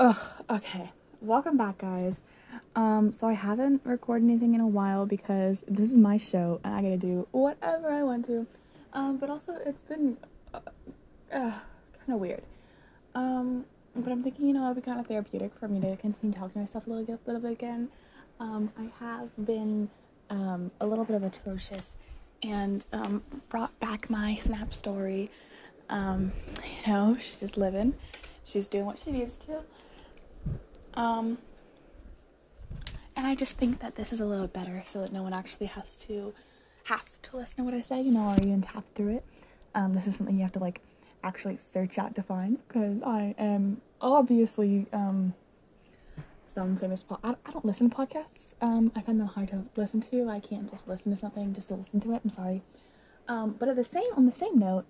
Ugh, okay. Welcome back, guys. Um, so I haven't recorded anything in a while because this is my show and I gotta do whatever I want to. Um, but also it's been uh, uh, kind of weird. Um, but I'm thinking, you know, it'd be kind of therapeutic for me to continue talking to myself a little bit, little bit again. Um, I have been um, a little bit of atrocious and um, brought back my Snap story. Um, you know, she's just living. She's doing what she needs to. Um, and I just think that this is a little better so that no one actually has to has to listen to what I say, you know, or even tap through it. Um, this is something you have to like actually search out to find because I am obviously um some famous po- I, I don't listen to podcasts. Um, I find them hard to listen to. I can't just listen to something just to listen to it. I'm sorry. Um, but at the same on the same note,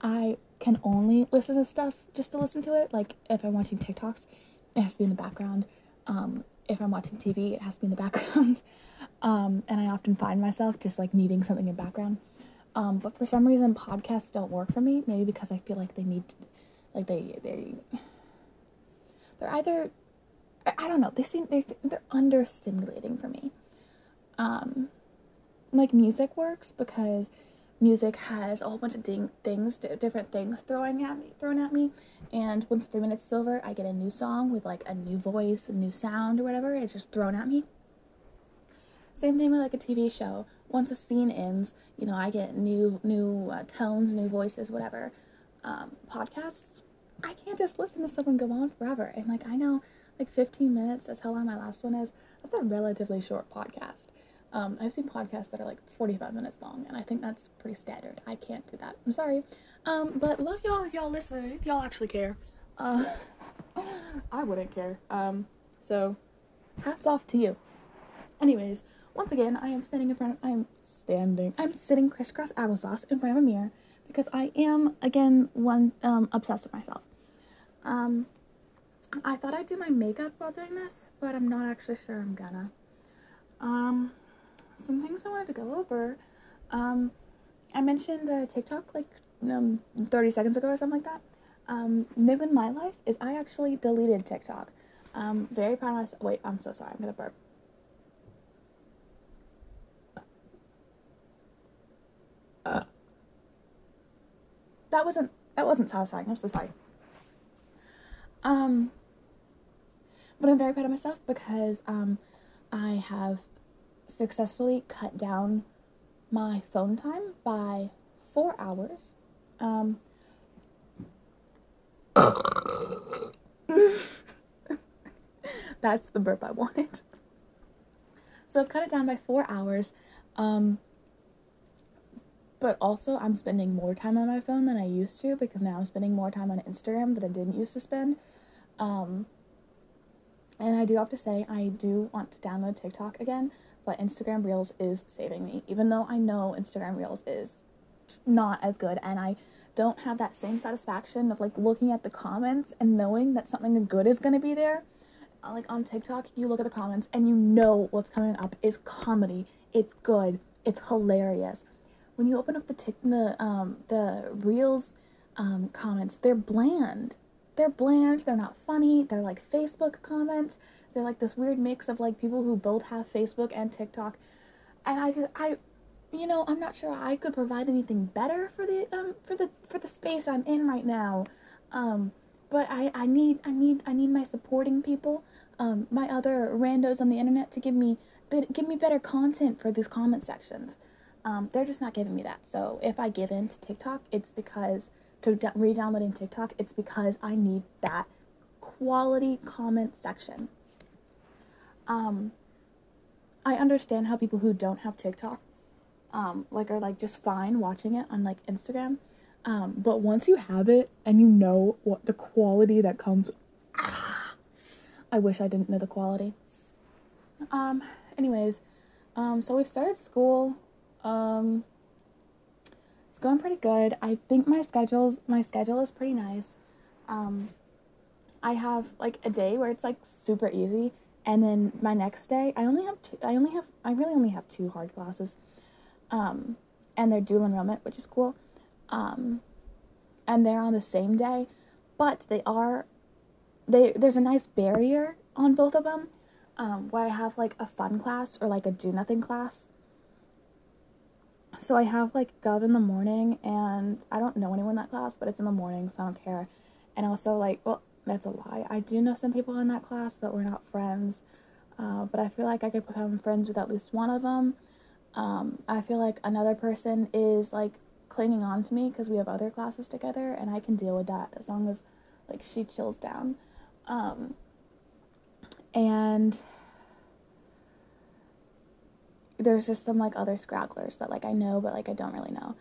I can only listen to stuff just to listen to it. Like if I'm watching TikToks, it has to be in the background. Um, if I'm watching TV, it has to be in the background. Um, and I often find myself just like needing something in background. Um, but for some reason, podcasts don't work for me. Maybe because I feel like they need, to, like they they they're either I, don't know. They seem they're they're understimulating for me. Um, like music works because music has a whole bunch of ding- things, different things throwing at me, thrown at me. And once three minutes is over, I get a new song with like a new voice, a new sound, or whatever. It's just thrown at me. Same thing with like a TV show. Once a scene ends, you know, I get new new uh, tones, new voices, whatever. Um, podcasts, I can't just listen to someone go on forever. And like I know, like 15 minutes. is how long my last one is. That's a relatively short podcast. Um, I've seen podcasts that are like 45 minutes long, and I think that's pretty standard. I can't do that. I'm sorry. Um, but love y'all if y'all listen, if y'all actually care. Uh, I wouldn't care. Um, so, hats off to you. Anyways, once again, I am standing in front. Of, I'm standing. I'm sitting crisscross applesauce in front of a mirror because I am again one um, obsessed with myself. Um, I thought I'd do my makeup while doing this, but I'm not actually sure I'm gonna. Um, things I wanted to go over. Um, I mentioned uh, TikTok like um, 30 seconds ago or something like that. Um, new in my life is I actually deleted TikTok. Um, very proud of myself. Wait, I'm so sorry. I'm gonna burp. That wasn't that wasn't satisfying. I'm so sorry. Um, but I'm very proud of myself because um, I have successfully cut down my phone time by four hours. Um, that's the burp I wanted. So I've cut it down by four hours. Um, but also, I'm spending more time on my phone than I used to because now I'm spending more time on Instagram that I didn't used to spend. Um, and I do have to say, I do want to download TikTok again, but Instagram Reels is saving me, even though I know Instagram Reels is not as good, and I don't have that same satisfaction of like looking at the comments and knowing that something good is gonna be there. Uh, like on TikTok, you look at the comments and you know what's coming up is comedy. It's good. It's hilarious. When you open up the tick the um the Reels um comments, they're bland they're bland, they're not funny, they're like Facebook comments. They're like this weird mix of like people who both have Facebook and TikTok. And I just I you know, I'm not sure I could provide anything better for the um for the for the space I'm in right now. Um but I I need I need I need my supporting people, um my other randos on the internet to give me give me better content for these comment sections. Um, they're just not giving me that. So if I give in to TikTok, it's because to re-downloading TikTok, it's because I need that quality comment section. Um, I understand how people who don't have TikTok, um, like are like just fine watching it on like Instagram. Um, but once you have it and you know what the quality that comes, ah, I wish I didn't know the quality. Um, anyways, um, so we've started school. Um, going pretty good. I think my schedule's my schedule is pretty nice. Um, I have like a day where it's like super easy, and then my next day I only have two. I only have I really only have two hard classes, um, and they're dual enrollment, which is cool. Um, and they're on the same day, but they are they there's a nice barrier on both of them, um, where I have like a fun class or like a do nothing class. So I have like Gov in the morning, and I don't know anyone in that class, but it's in the morning, so I don't care. And also like, well, that's a lie. I do know some people in that class, but we're not friends. Uh, but I feel like I could become friends with at least one of them. Um, I feel like another person is like clinging on to me because we have other classes together, and I can deal with that as long as like she chills down. Um, and there's just some like other scragglers that like I know but like I don't really know.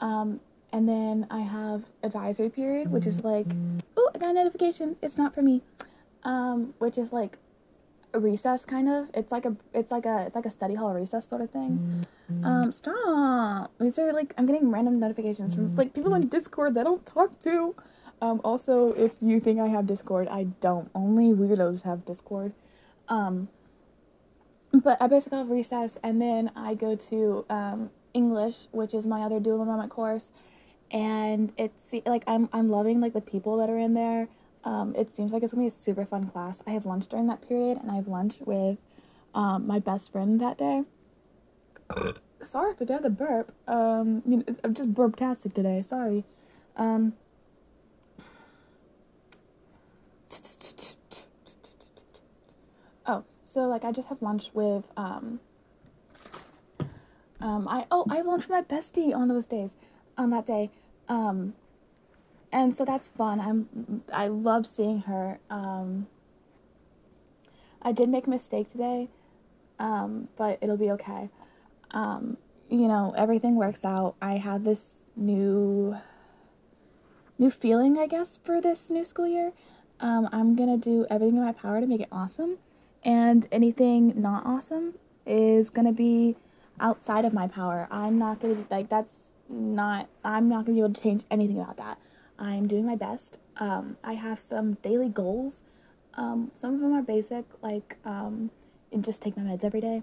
Um, and then I have advisory period, which is like, oh, I got a notification. It's not for me. Um, which is like a recess kind of. It's like a it's like a it's like a study hall recess sort of thing. Um, stop. These are like I'm getting random notifications from like people on Discord that I don't talk to. Um, also, if you think I have Discord, I don't. Only weirdos have Discord. Um, but I basically have recess, and then I go to um, English, which is my other dual enrollment course, and it's like I'm I'm loving like the people that are in there. Um, it seems like it's gonna be a super fun class. I have lunch during that period, and I have lunch with um, my best friend that day. Sorry for the other burp. Um, you know, I'm just burptastic today. Sorry. Um, so like I just have lunch with um. Um, I oh I have lunch with my bestie on those days, on that day, um, and so that's fun. I'm I love seeing her. Um, I did make a mistake today, um, but it'll be okay. Um, you know everything works out. I have this new new feeling, I guess, for this new school year. Um, I'm gonna do everything in my power to make it awesome, and anything not awesome is gonna be outside of my power. I'm not gonna like that's not. I'm not gonna be able to change anything about that. I'm doing my best. Um, I have some daily goals. Um, some of them are basic, like um, just take my meds every day.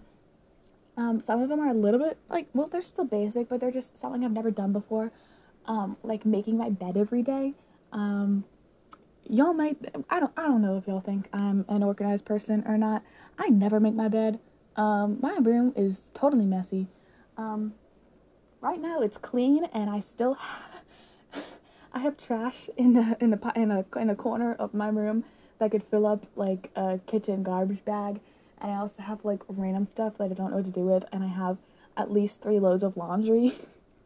Um, some of them are a little bit like well, they're still basic, but they're just something I've never done before. Um, like making my bed every day. Y'all might I don't I don't know if y'all think I'm an organized person or not. I never make my bed. Um, my room is totally messy. Um, right now it's clean and I still have, I have trash in a, in a in a in a corner of my room that could fill up like a kitchen garbage bag. And I also have like random stuff that I don't know what to do with and I have at least 3 loads of laundry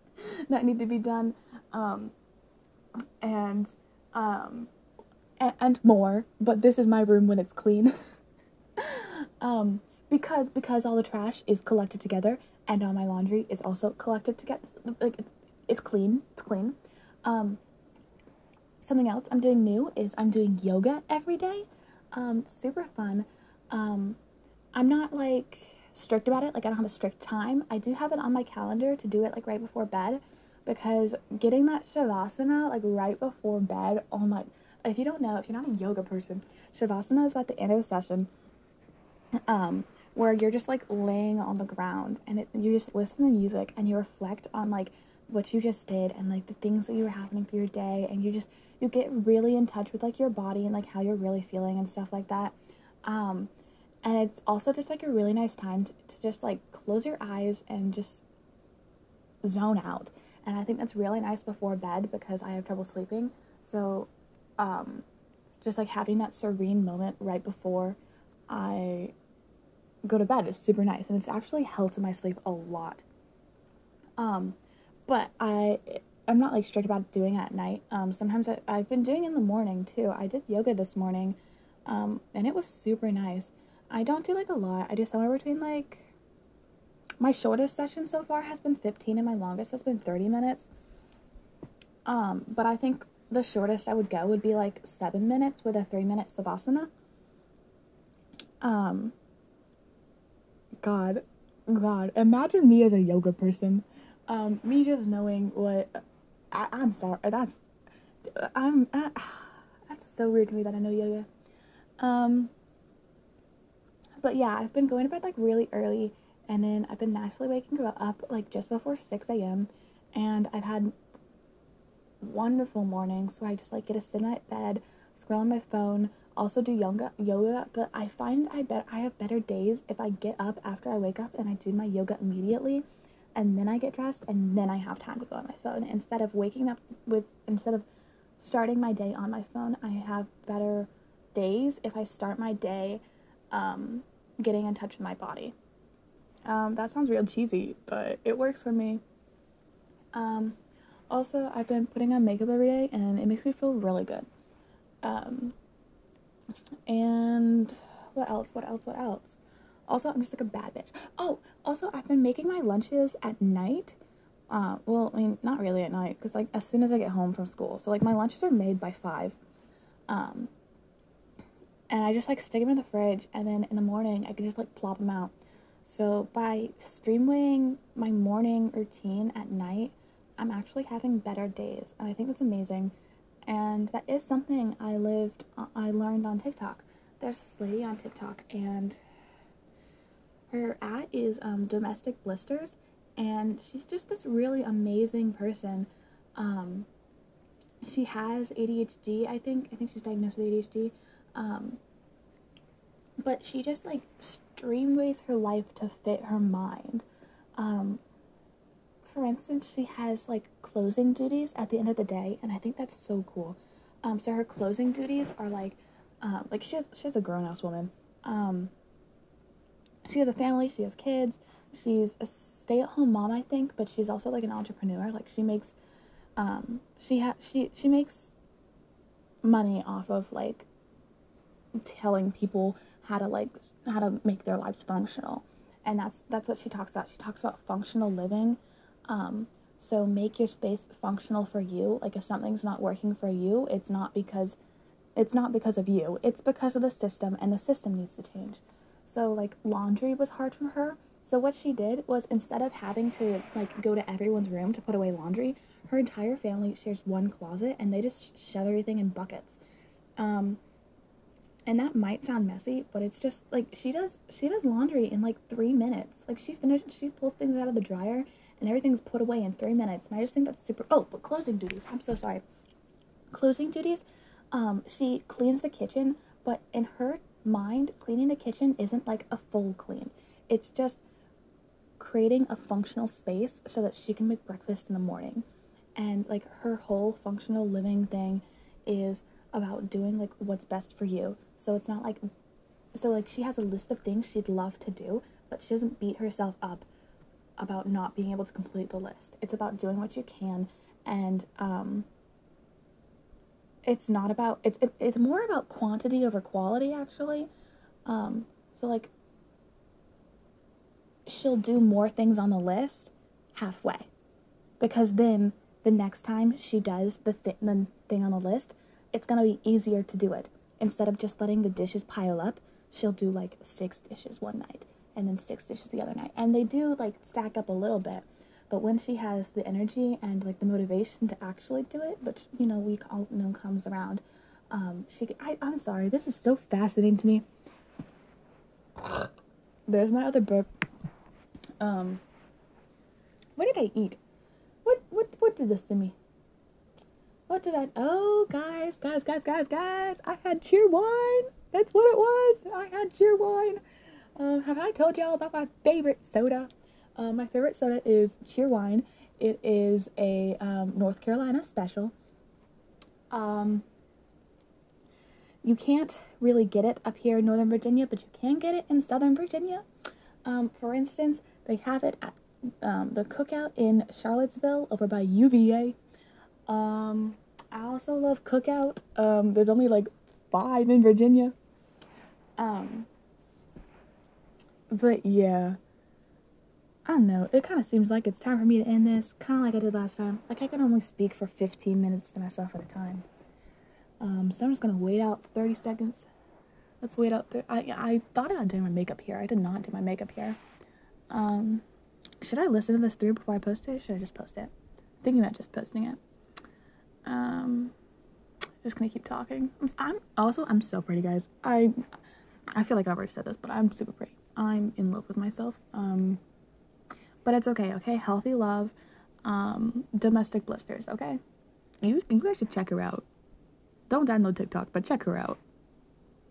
that need to be done. Um, and um and, more, but this is my room when it's clean. um, because because all the trash is collected together and all my laundry is also collected together. Like it's, it's clean. It's clean. Um, something else I'm doing new is I'm doing yoga every day. Um, super fun. Um, I'm not like strict about it. Like I don't have a strict time. I do have it on my calendar to do it like right before bed because getting that shavasana like right before bed. Oh my if you don't know, if you're not a yoga person, Shavasana is at the end of a session um, where you're just like laying on the ground and it, you just listen to music and you reflect on like what you just did and like the things that you were happening through your day and you just you get really in touch with like your body and like how you're really feeling and stuff like that. Um and it's also just like a really nice time to, to just like close your eyes and just zone out. And i think that's really nice before bed because i have trouble sleeping. So um, just like having that serene moment right before I go to bed is super nice, and it's actually helped my sleep a lot. Um, but I I'm not like strict about doing it at night. Um, sometimes I, I've been doing in the morning too. I did yoga this morning, um, and it was super nice. I don't do like a lot. I do somewhere between like my shortest session so far has been 15 and my longest has been 30 minutes. Um, but I think the shortest I would go would be like seven minutes with a three minute savasana. Um, God, God, imagine me as a yoga person. Um, me just knowing what I, am sorry. That's I'm uh, that's so weird to me that I know yoga. Um, but yeah, I've been going to bed like really early, and then I've been naturally waking up like just before six a.m. And I've had wonderful mornings where I just like get to sit in my bed, scroll on my phone, also do yoga yoga, but I find I bet I have better days if I get up after I wake up and I do my yoga immediately and then I get dressed and then I have time to go on my phone instead of waking up with instead of starting my day on my phone, I have better days if I start my day um, getting in touch with my body. Um, that sounds real cheesy, but it works for me. Um, also, I've been putting on makeup every day and it makes me feel really good. Um, and what else? What else? What else? Also, I'm just like a bad bitch. Oh, also, I've been making my lunches at night. Uh, well, I mean, not really at night, because like as soon as I get home from school, so like my lunches are made by five. Um, and I just like stick them in the fridge, and then in the morning I can just like plop them out. So by streamlining my morning routine at night, I'm actually having better days, and I think that's amazing. And that is something I lived, I learned on TikTok. There's this lady on TikTok, and her at is um, domestic blisters, and she's just this really amazing person. Um, she has ADHD, I think. I think she's diagnosed with ADHD. Um, but she just like streamways her life to fit her mind. Um, for instance, she has like closing duties at the end of the day, and I think that's so cool. Um, so her closing duties are like, um, like she's she's a grown ass woman. Um, she has a family, she has kids, she's a stay at home mom, I think, but she's also like an entrepreneur. Like she makes, um, she ha she she makes money off of like telling people how to like how to make their lives functional and that's that's what she talks about she talks about functional living um, so make your space functional for you. Like if something's not working for you it's not because it's not because of you. It's because of the system and the system needs to change. So like laundry was hard for her. So what she did was instead of having to like go to everyone's room to put away laundry her entire family shares one closet and they just shove everything in buckets. Um, and that might sound messy but it's just like she does she does laundry in like three minutes. Like she finished she pulls things out of the dryer and everything's put away in three minutes and i just think that's super oh but closing duties i'm so sorry. Closing duties um she cleans the kitchen but in her mind cleaning the kitchen isn't like a full clean. It's just creating a functional space so that she can make breakfast in the morning. And like her whole functional living thing is about doing like what's best for you. So it's not like so like she has a list of things she'd love to do, but she doesn't beat herself up about not being able to complete the list. It's about doing what you can and um it's not about it's it, it's more about quantity over quality actually. Um so like she'll do more things on the list halfway. Because then the next time she does the, th- the thing on the list, it's going to be easier to do it instead of just letting the dishes pile up, she'll do like six dishes one night and then six dishes the other night. And they do like stack up a little bit. But when she has the energy and like the motivation to actually do it, which you know we all know comes around, um, she I, I'm sorry, this is so fascinating to me. There's my other book. Um, what did I eat? What what what did this to me? What did I? Oh, guys, guys, guys, guys, guys! I had Cheerwine. That's what it was. I had Cheerwine. Um, have I told y'all about my favorite soda? Um, my favorite soda is Cheerwine. It is a um, North Carolina special. Um, you can't really get it up here in Northern Virginia, but you can get it in Southern Virginia. Um, for instance, they have it at um, the cookout in Charlottesville over by UVA. Um, I also love Cookout. Um, there's only like five in Virginia. But yeah, I don't know. It kind of seems like it's time for me to end this, kind of like I did last time. Like I can only speak for 15 minutes to myself at a time. Um, so I'm just gonna wait out 30 seconds. Let's wait out. Th- I I thought about doing my makeup here. I did not do my makeup here. Um, should I listen to this through before I post it? should I just post it? thinking about just posting it. Um, just gonna keep talking. I'm, I'm also I'm so pretty, guys. I I feel like I've already said this, but I'm super pretty. I'm in love with myself. Um, but it's okay. Okay, healthy love. Um, domestic blisters. Okay, you you guys should check her out. don't download TikTok, but check her out.